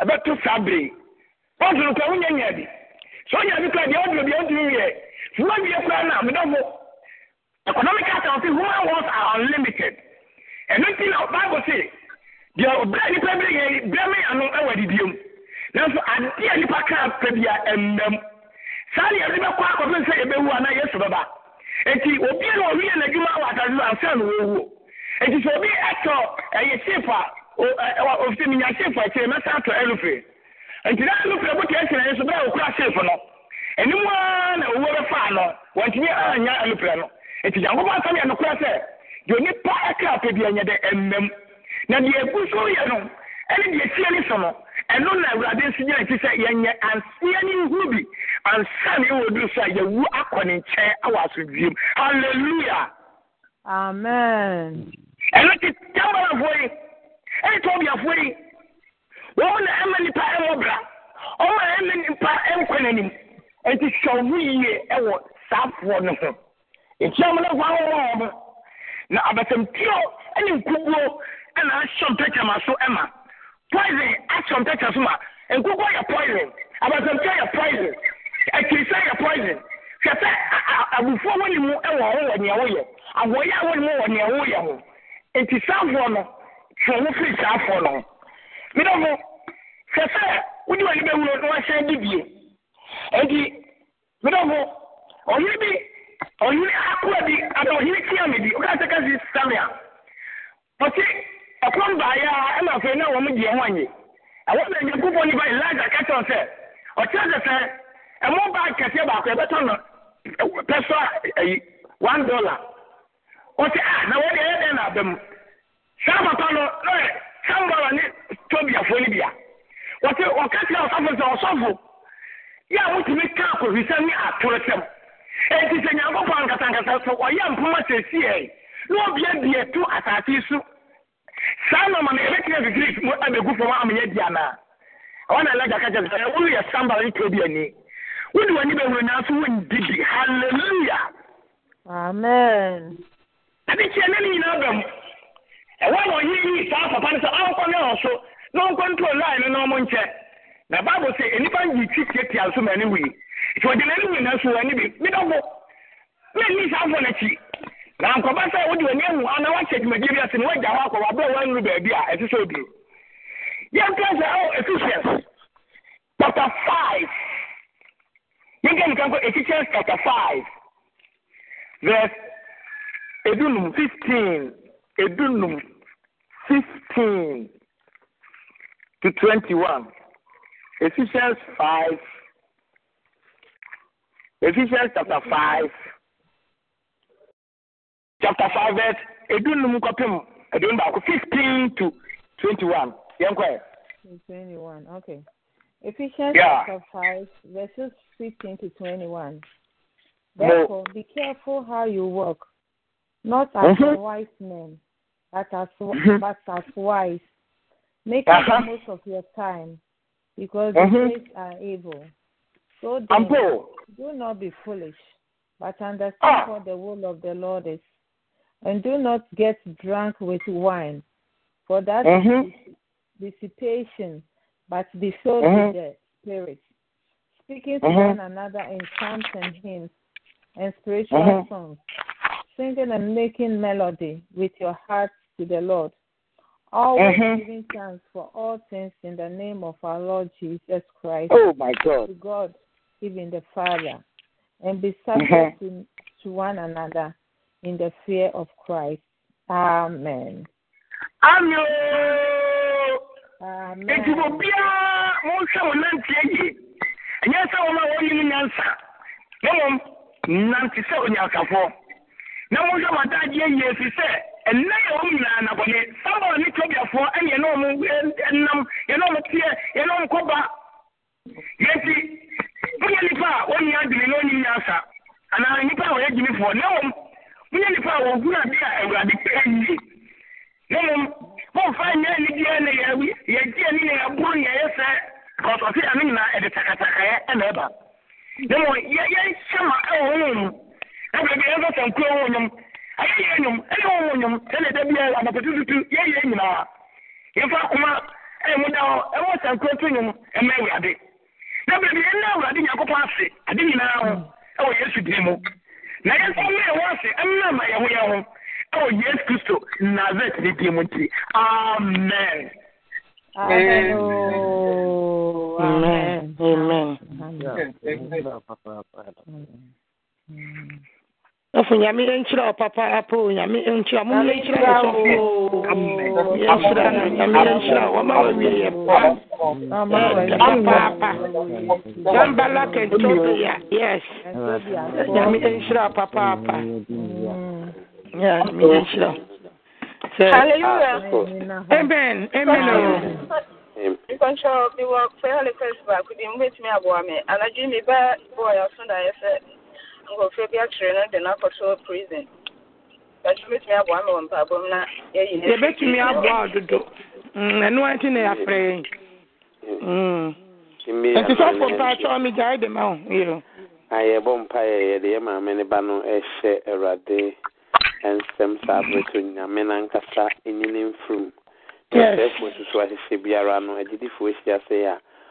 ɛbɛto saa bere. Ɔnso no kora wonya nya bi sɛ ɔnya bi kora deɛ ɔduro deɛ ɔduro yɛ fuma wie koraa na medɔfo economic account human wants are unlimited. Ɛno nti na bible say deɛ ɔbrɛ nipa bi yɛ brɛ me ano ɛwɔ adidie mu. Nanso adeɛ a nipa kaa pɛ bi a ɛmmam saa deɛ yɛde bɛkɔ akɔpem sɛ yɛbɛwu anaa yɛsu bɛba. Enti obi na ɔwiyɛ n'adwuma wɔ atase so ansa na wɔwuo enti sɛ obi ɛtɔ ɛyɛ shape a ofisɛ minya shape a ɛkyerɛ mɛsa atɔ ɛlofre nti na ɛlofre bote ɛkyerɛ yɛ so bɛrɛ ɔkura shape no. Ɛnim a na owuo bɛfaa no wɔntumi anya ɛlofre no. Nti nyankopɔn asɛm yɛ nokorɛ sɛ deɛ onipa ɛka apɛ bi ɛnyɛ dɛ ɛmmam na deɛ egu so yɛ no ɛne deɛ tie ne so no ɛno na awurade nso gyina ti sɛ yɛnyɛ anseɛ ne nhuru bi. Ansa ne ɛwɔ duru so a yɛwu akɔ ne nkyɛn awɔ asomdwiem halleluya amen. Ɛno te tambarafoɔ yi ɛne tɔbiafoɔ yi wɔn na ɛma nipa ɛwɔ bra. Ɔma ɛma nipa ɛnkɔ n'anim. Nti wo yie ɛwɔ saafoɔ no ho. Mu no fa ho wɔn na abasamtuo ne nkuguo ɛna ahyɛ mpɛkyɛma so ɛma poison ahyɛ mpɛkyɛ so ma nkuguo yɛ poison. Abasamtuo yɛ poison. Akirisa yɛ poison. Hwɛ sɛ abufuo wɔ ne mu ɛwɔ ho wɔ nea woyɛ ahoɔyɛ a wɔ ne mu wɔ nea woyɛ ho nti saafoɔ no. Twe ho firi saafoɔ no. Ho medɔfo hwɛ sɛ wode w'ani bɛwuro na wahyɛn de bie nti medɔfo ɔyere bi ɔyere akoa bi ada ɔyere tia me bi ɔka sɛ ka si same a ɛkɔm baeɛ a ɛna afei na wɔn deɛ ho anye ɛwɔ na nyankopɔn nipa elija kyerɛ sɛ ɔkyerɛ sɛ sɛ ɛmo baa kɛseɛ baako ɛbɛtɔ no pɛ so a ɛyi one dollar. Ɔte a na wɔde ɛyɛ dɛn na aba mu saa papa no na sambara ne tobiafoɔ no bia wɔte ɔka ɔsɔfo sɛ ɔsɔfo yɛ a wotumi ka akɔhwisɛm ne atorosɛm eti sɛ nyankopɔn nkasankasa sɛ ɔyɛ mpoma sɛsiɛ na obiabie to asase so saa nɔma no yɛbɛtumi afifiri mu abɛgu fam ama yɛ di anaa ɛwɔ na ɛlɛgya ka kyɛ sɛ ɛwo yɛ sambara ne tobi ani. Wode w'ani bɛwuro nanso wondi bi. Halleluya amen. Ade kyerɛ ne ne nyinaa ba mu ɛwɔ na ɔyɛ yi saa papa no sɛ ɔnkɔ ne ɔso na ɔnkɔ ntoo line no na ɔmo nkyɛ. Na bible sɛ nnipa yi twi tiatia so ma ne wui nti ɔde n'ani nyina so wɔ ani bi medɔfo na nni saa afɔ n'akyi. Na nkɔba sɛ wode w'ani ahu ana wahyɛ dwumadie bi ase na woagya hɔ akɔ wabrɛ woanuru baabi a ɛte sɛ oduro yɛmka sɛ ɔ ephesians chapter five. Yɛnka nika nkɔ ephesians chapter five verse edunum fifteen edunum fifteen to twenty-one. Ephesians five Ephesians chapter five, chapter five verse edunum kɔpem edunum baako fifteen to twenty-one. Yɛn kɔ Twenty-one. Okay. Ephesians Yeah. chapter five, verses fifteen to twenty-one. Mo- Therefore, be careful how you walk, not as Mhm. unwise men, but as Mhm. but as wise, making Uh-huh. the most of your time, because Mhm. the days are evil. So then, do not be foolish, but understand Ah. what the will of the Lord is. And do not get drunk with wine, for that is Mhm. dissipation, but be filled Mhm. with the Spirit, speaking to Mhm. one another in psalms and hymns and spiritual Mhm. songs, singing and making melody with your hearts to the Lord, always Mhm. giving thanks for all things in the name of our Lord Jesus Christ Oh my God. to God, even the Father, and be subject Mhm. to, to one another in the fear of Christ. Amen. Amen. Amen. Eti obiara monhwɛ wo nanteɛ yie. Ɛnyɛ sɛ wɔn a wɔnim nyansa. Na mmom, nante sɛ onyansafoɔ. Na monhwɛ mo ataadeɛ yie ɛfiri sɛ ɛnna yɛ wɔn nyinaa nabɔne. Sábà ne tobiafoɔ ɛne yɛn a wɔn ɛnam yɛn a wɔn teɛ yɛn a wɔn kɔba. Yɛnti, wonyɛ nipa a wɔnni adwene na ɔnni nyansa. Anaa nipa a wɔyɛ gyinifoɔ. Na mmom, wonyɛ nipa a wɔn hu ade a awurade pɛ yie. Na mmom, mọ̀fà nyɛ anigyeɛ na yɛgye ani na yɛboro na yɛyɛ sɛ kɔsɔse ano nyinaa ɛde takatakaeɛ ɛna ɛba. Na mmom yɛhyɛ ma ɛwɔ honhom mu. Na baabi yɛmfa sankuo wɔ nnwom ayɛ yɛ nnwom ɛne wɔ wɔ nnwom sɛne da bia anapɔtututu yɛyɛ nyinaa. Yɛmfa akoma ɛyɛ mu da hɔ ɛwɔ sankuo to nnwom ɛma awurade. Na baabi yɛnna awurade nyankopɔn ase ade nyinaa ho ɛwɔ yesu na yɛnsa mma ɛwɔ ase ɛmma ma yɛho yɛ ho. Ɛwɔ yesu kristo nazaret ne din mu nti amen. Amen. oh, Amen. Amen. ọfụ nyame nkyerɛ ɔpapa apa o nyame nkyerɛ ɔmo yɛ nkyerɛ ɔsɔfo yɛnhyerɛ no nyame yɛnhyerɛ wɔma wawie yɛ pa paapa jambala kentobia yes. Nyame yɛnhyerɛ papaapa mm. nyame yɛnhyerɛ amen amen oh. o nkɔnkyɛw mewɔ fɛ hale christmas kudi mbɛtumi aboa me. Anadwo meba bɔɔ yɛ so da nkurɔfoɔ bi akyerɛ no de no akɔtɔ prison. Bɛnso aboa me wɔ mpaabom na yɛyi no yɛbɛtumi aboa ɔdodo mm, ɛno anti na yɛafrɛ yɛn. Mm. Ɛnti sɛ fo mpa kyɛw me gyae de ma wo yɛo ayɛbɔ mpa yɛ yɛde yɛ maame ne ba no ɛhyɛ awurade nsɛm saa berɛ so nyame no ankasa ɛnyini mfirim ɛsɛfo ahyehyɛ biara no agyedifoɔ ahyia sɛ yɛ a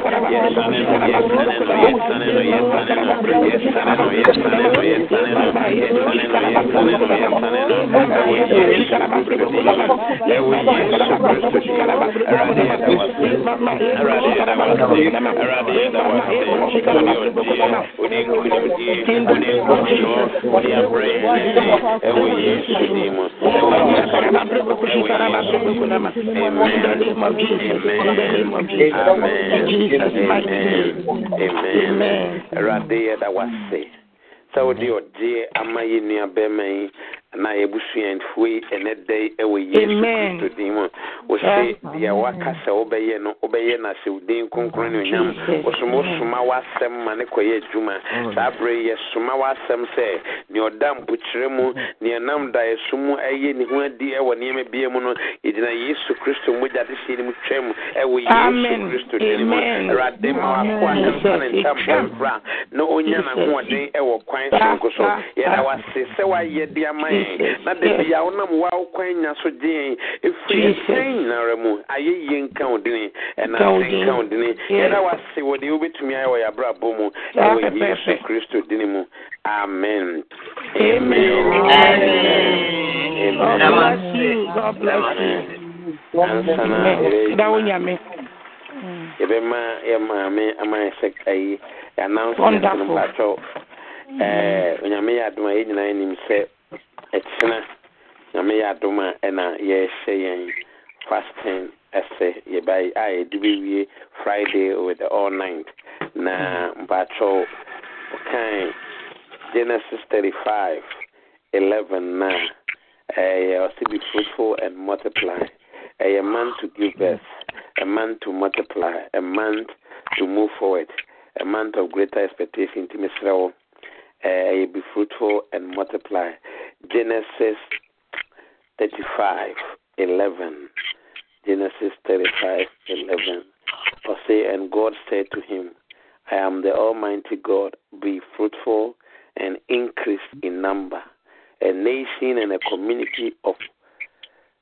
na yɛmmɔ mpaeɛ ɛwɔ saa yesu berɛ din mu ɛwɔ awurade yɛbɔ mpa yɛda yɛ yɛda yɛ so mu nyinaa ɛde ma wo yɛka yɛda yɛ so mu onyame yɛda ɛde ma wo yɛda ɛde ma wo awurade yɛtwitwa mu wama yɛ tumi a yɛfɛ twitwa mu wama yɛ tumi a yɛfɛ twitwa mu ɛnti yɛgyina wo mogya ne ne wo tumi no ɛtwitwa mu ɔbonsam hyɛdeɛ bia mu ɔbonsam afa biara ɔbonsam agyina tuo biara ɛfa yɛfɛ yi ho ɛfa ne kusua ho ɛfa ne bɔmbe ho ɛfa ne afa bia ho no baba ɛfa ne sɛ ɛma ne yɛ adwuma sa ɛma ne yɛ adwuma ɛma ne yɛ adwuma ɛma ne yɛ adwuma ɛma ne yɛ adwuma Amen. Awurade yɛda wase sɛ wode ɔgyeɛ ama yɛ nua yi anaa yɛbusuafoɔ yi ɛnɛ yi ɛwɔ yesu Amen. kristo din mu? Wo se deɛ waka sɛ wobɛyɛ no wobɛyɛ no asɛ wo din kronkron ne onyam wosom wosoma w'asɛm ma ne kɔyɛ adwuma. Saa berɛ yɛsoma w'asɛm sɛ nea ɔda mpokyerɛ mu nea nam daeɛso mu ɛyɛ ne ho adi ɛwɔ nneɛma bia mu no yɛgyina yesu kristo mogya de hyɛ no mu twam ɛwɔ yesu kristo din mu. Awurade ma wakoa nsa ne ntam bɔmfra na ɔnya n'ahoɔden ɛwɔ kwan sonko so. Yɛda wase sɛ woayɛ de ama yɛn na da bia wonam woa wo kwan nya so gye yɛn ɛfiri sɛn nyinara mu ayɛ yie nka wo dene ɛnase nka wo dene yɛda wase wɔ deɛ wobɛtumi ayɛ wɔ yɛ abrabɔ mu ɛwɔ yesu kristo dine mu. Amen. Amen. God bless you. God bless you. Amen. Da wo nyame. yɛbɛma yɛ maame ama yɛ sɛ ayi announcement no ɛɛ onyame yɛ adom a yɛn nyinaa nim sɛ ɛkyena nyame yɛ adom a ɛna yɛhyɛ yɛn fasting ɛsɛ. Yɛba a yɛde bɛwie friday with the all night. Na mpakyɛw ɔkan genesis 35 11 na ɛyɛ ɔsi be fruitful and multiply. A man to give birth a man to multiply a man to move forward a month of greater expectation. Nti mesrɛ wo ɛyɛ be fruitful and multiply genesis 35 11 genesis 35 11 or say and god said to him i am the almighty god be fruitful and increase in number. A nation and a community of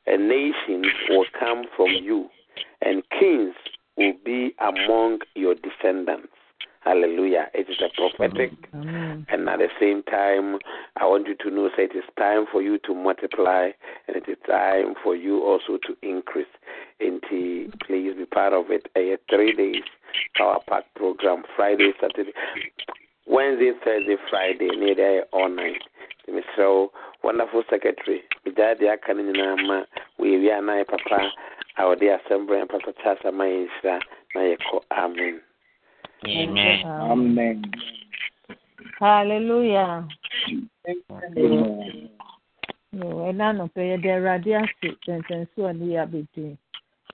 a nation will come from you, and kings will be among your descendants. Hallelujah. It is a prophetic. Amen. And at the same time, I want you to know that it is time for you to multiply and it is time for you also to increase. And please be part of it. A three days Power Pack program, Friday, Saturday, Wednesday, Thursday, Friday, near there all night. So wonderful secretary megyaa deɛ aka no nyinaa ma wɔyɛwie a na papa a wɔde asɛm brɛ papa charles ama yɛ nhyira na yɛkɔ amen Amen. Amen. Hallelujah. ɛna nɔpɛ yɛde awurade ase nsɛnso a ne yɛ abɛdin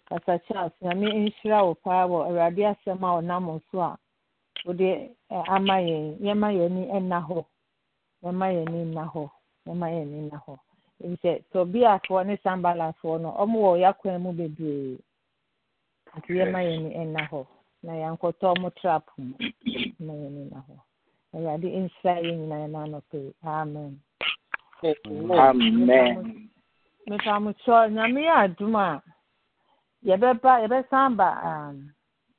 kasa charles nyame nhyira wo paa wɔ awurade asɛm a ɔnam so a wode ama yɛn yɛma yɛn ani nna hɔ yɛma yɛn ani nna hɔ yɛma yɛn ani nna hɔ sɛ tobiafoɔ ne sambalafoɔ no ɔmo wɔ yakwan mu bebree nti yɛma yɛn ni ɛna hɔ na yɛnkɔtɔ ɔmo trap mu na hɔ. Awurade nhyira yɛn nyinaa yɛn anɔpɛ amen. Amen. Mepamokyɛ nyame yɛ adum a yɛbɛba yɛbɛsan ba um,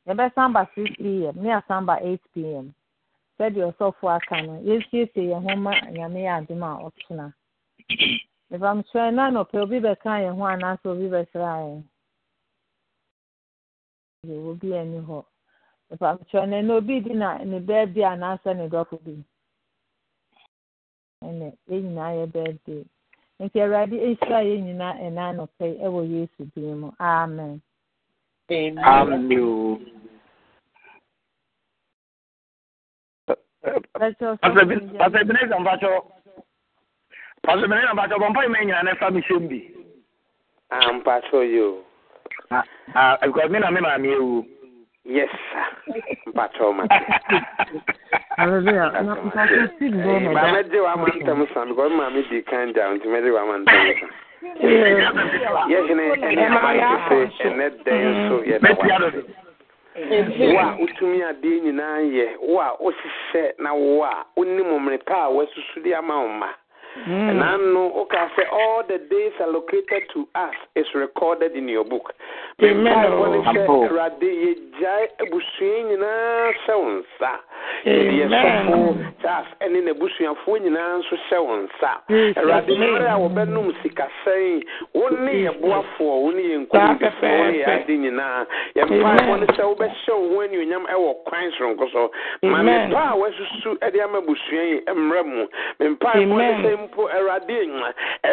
yɛbɛsan ba six pm ne asan ba eight pm sɛdeɛ ɔsɔfo aka no yɛsiesie yɛn ho ma nyame yɛ adum a ɔtena. Mepamkyerɛ na nɔpɛ obi bɛka yɛn ho anaasɛ obi bɛsra yɛn. Yɛ obi ani hɔ. Mepamkyerɛ na ɛna obi di na ne bɛɛ bi anaasɛ ne dɔfo bi ɛnɛ yɛn nyinaa yɛ bɛɛ bi nti awurade ehyira yɛn nyinaa ɛna nɔpɛ ɛwɔ yesu din mu amen. amen. Pastor Ebenezer Mpacho Pastor Benjamin Mpacho bɔ mpa yi ma nyina na fa mi hyɛm bi. Ah Mpacho yi o. Ah because mi na mi maame ewu. Yes, Batoma. Hallelujah. Mama di wa man tam san because mama di kan down to mmerɛ pa a wasusu ama wo ma. Mm. And I know, okay, I say all the days allocated to us is recorded in your book. Amen. Awurade yɛgyae abusua nyinaa hyɛ wo nsa. Yɛde yɛsɔfo Charles ɛne n'abusuafoɔ nyinaa nso hyɛ wo nsa. Awurade mmerɛ a wɔbɛnom sikasɛn, wo ne yɛ boafoɔ, wo ne yɛ nkonimdifoɔ, wo ne yɛ ade nyinaa. Yɛmpaebɔ no sɛ wobɛhyɛ wo ho anuonyam ɛwɔ kwan soronko so. Ma mepa a wasusu de ama abusua yi mmerɛ mu. Mempaebɔ no sɛ mpo awurade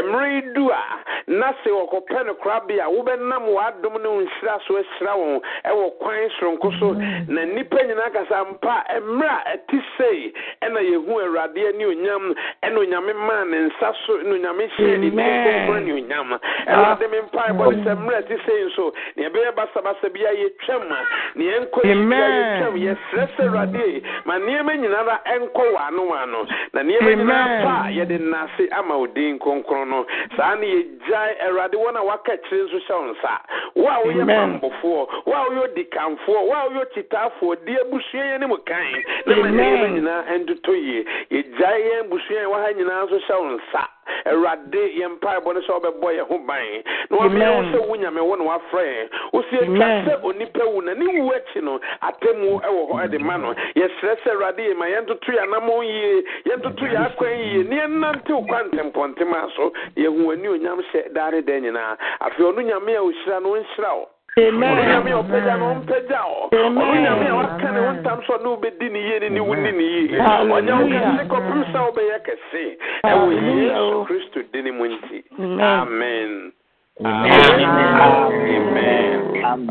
mmerɛ yi du a na sɛ wɔkɔpɛ no korabea wobɛnam w'adom ne wo nhyira so ahyira wɔn ɛwɔ kwan soronko so. Na nnipa nyinaa kasa mpa mmerɛ a ɛte sei ɛna yɛhu awurade ne onyam ɛna onyame maa ne nsa so ne onyame hyɛɛ ne dikɔnkɔn ne onyam. Awurade me mpa ɛbɔ ne sɛ mmerɛ ɛte sei nso ne yɛbɛyɛ basabasa bi a yɛtwam a ne yɛnkɔ yɛbia yɛtwam yɛsrɛ sɛ awurade ma nneɛma nyinara ɛnkɔ wɔ ano wɔ ano na nneɛma nyinaa pa a yɛde nnase ama wo din kronkron no. Saa ne yɛgyae awurade wɔn a waka kyerɛ nso hyɛ wo nsa. Wo a woyɛ pambofoɔ wo a woyɛ odikanfoɔ wo a woyɛ kyitaafoɔ di abusua yɛn ne mu kan. Na ma nneɛma nyinaa ɛntotɔ yie. Yɛgyae yɛn abusua yɛn wɔ ha nyinaa nso hyɛ wo nsa. Awurade yɛn mpaebɔ no sɛ wobɛbɔ yɛn ho ban. Na wamea wo sɛ wo nyame wo na wafrɛ yɛn. Wosi atwa sɛ onipa wu na ne wu akyi no atemmu ɛwɔ hɔ ɛde ma no. Yɛsrɛ sɛ awurade yɛ ma yɛntoto yɛ anammɔn yie yɛntoto yɛ akwan yie ne yɛnnantew kwa ntempɔntem a so yɛhu onyam hyɛ daare da nyinaa. Afei ɔno nyame a ɔhyira no ɔnhyira wo. Ɔno nyame a ɔpɛgya no ɔmpɛgya wo. Ɔno nyame a waka ne wo ntam so ɔne wobɛdi ne yie ne ne wo ni ne yie. Ɔnyɛ wo kɛse kɔpem sɛ wobɛyɛ kɛse. Ɛwɔ yesu kristo di ne mu nti. Amen Amen.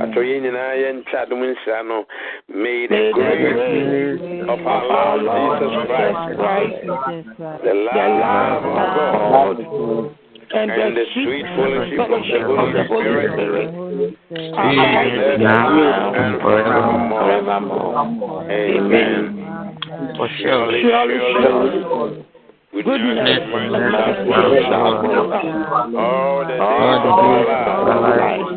Atọ yɛn nyinaa yɛn nkyɛ adom nhyira no. May the grace of our Lord Jesus Christ, the love of God, and the sweet fellowship of the Holy Spirit abide now and forevermore. Amen. Surely, surely, goodness and shall follow all the days of our life,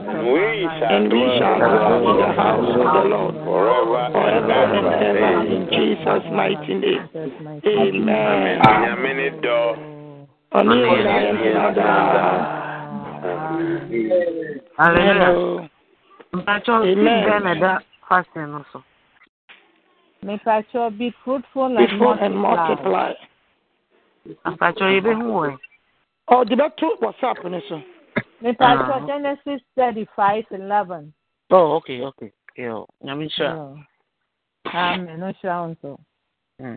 and we shall dwell in the house of the Lord forever, forever and ever. In Jesus' mighty name. Amen. Ọ̀ní ìlà ẹ̀sìn ọ̀dà. Hallelujah. Mpacho, bẹ́ẹ̀ na ẹ̀dá fasting no so. Mepacho, be fruitful and Be fruitful multiply. And multiply. Mpacho, yẹ bẹ hu wọ̀ ẹ̀. Ọ̀ di bẹ́ tó WhatsApp ni so. Mepacho, Ah. Genesis thirty-five eleven. Oh, okay, okay. Yo, nyame nhyira. Amen. No sure so. Mm.